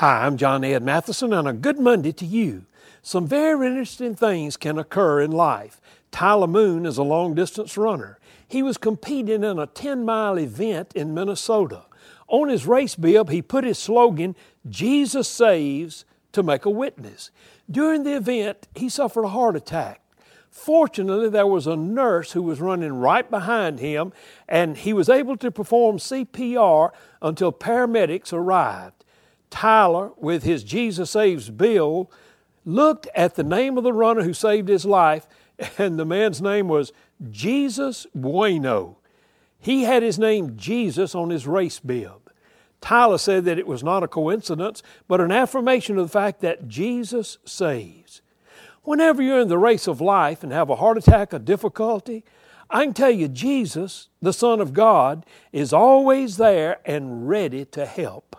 Hi, I'm John Ed Mathison, and a good Monday to you. Some very interesting things can occur in life. Tyler Moon is a long distance runner. He was competing in a 10 mile event in Minnesota. On his race bib, he put his slogan, Jesus Saves, to make a witness. During the event, he suffered a heart attack. Fortunately, there was a nurse who was running right behind him, and he was able to perform CPR until paramedics arrived. Tyler, with his Jesus Saves bill, looked at the name of the runner who saved his life, and the man's name was Jesus Bueno. He had his name Jesus on his race bib. Tyler said that it was not a coincidence, but an affirmation of the fact that Jesus saves. Whenever you're in the race of life and have a heart attack, a difficulty, I can tell you, Jesus, the Son of God, is always there and ready to help.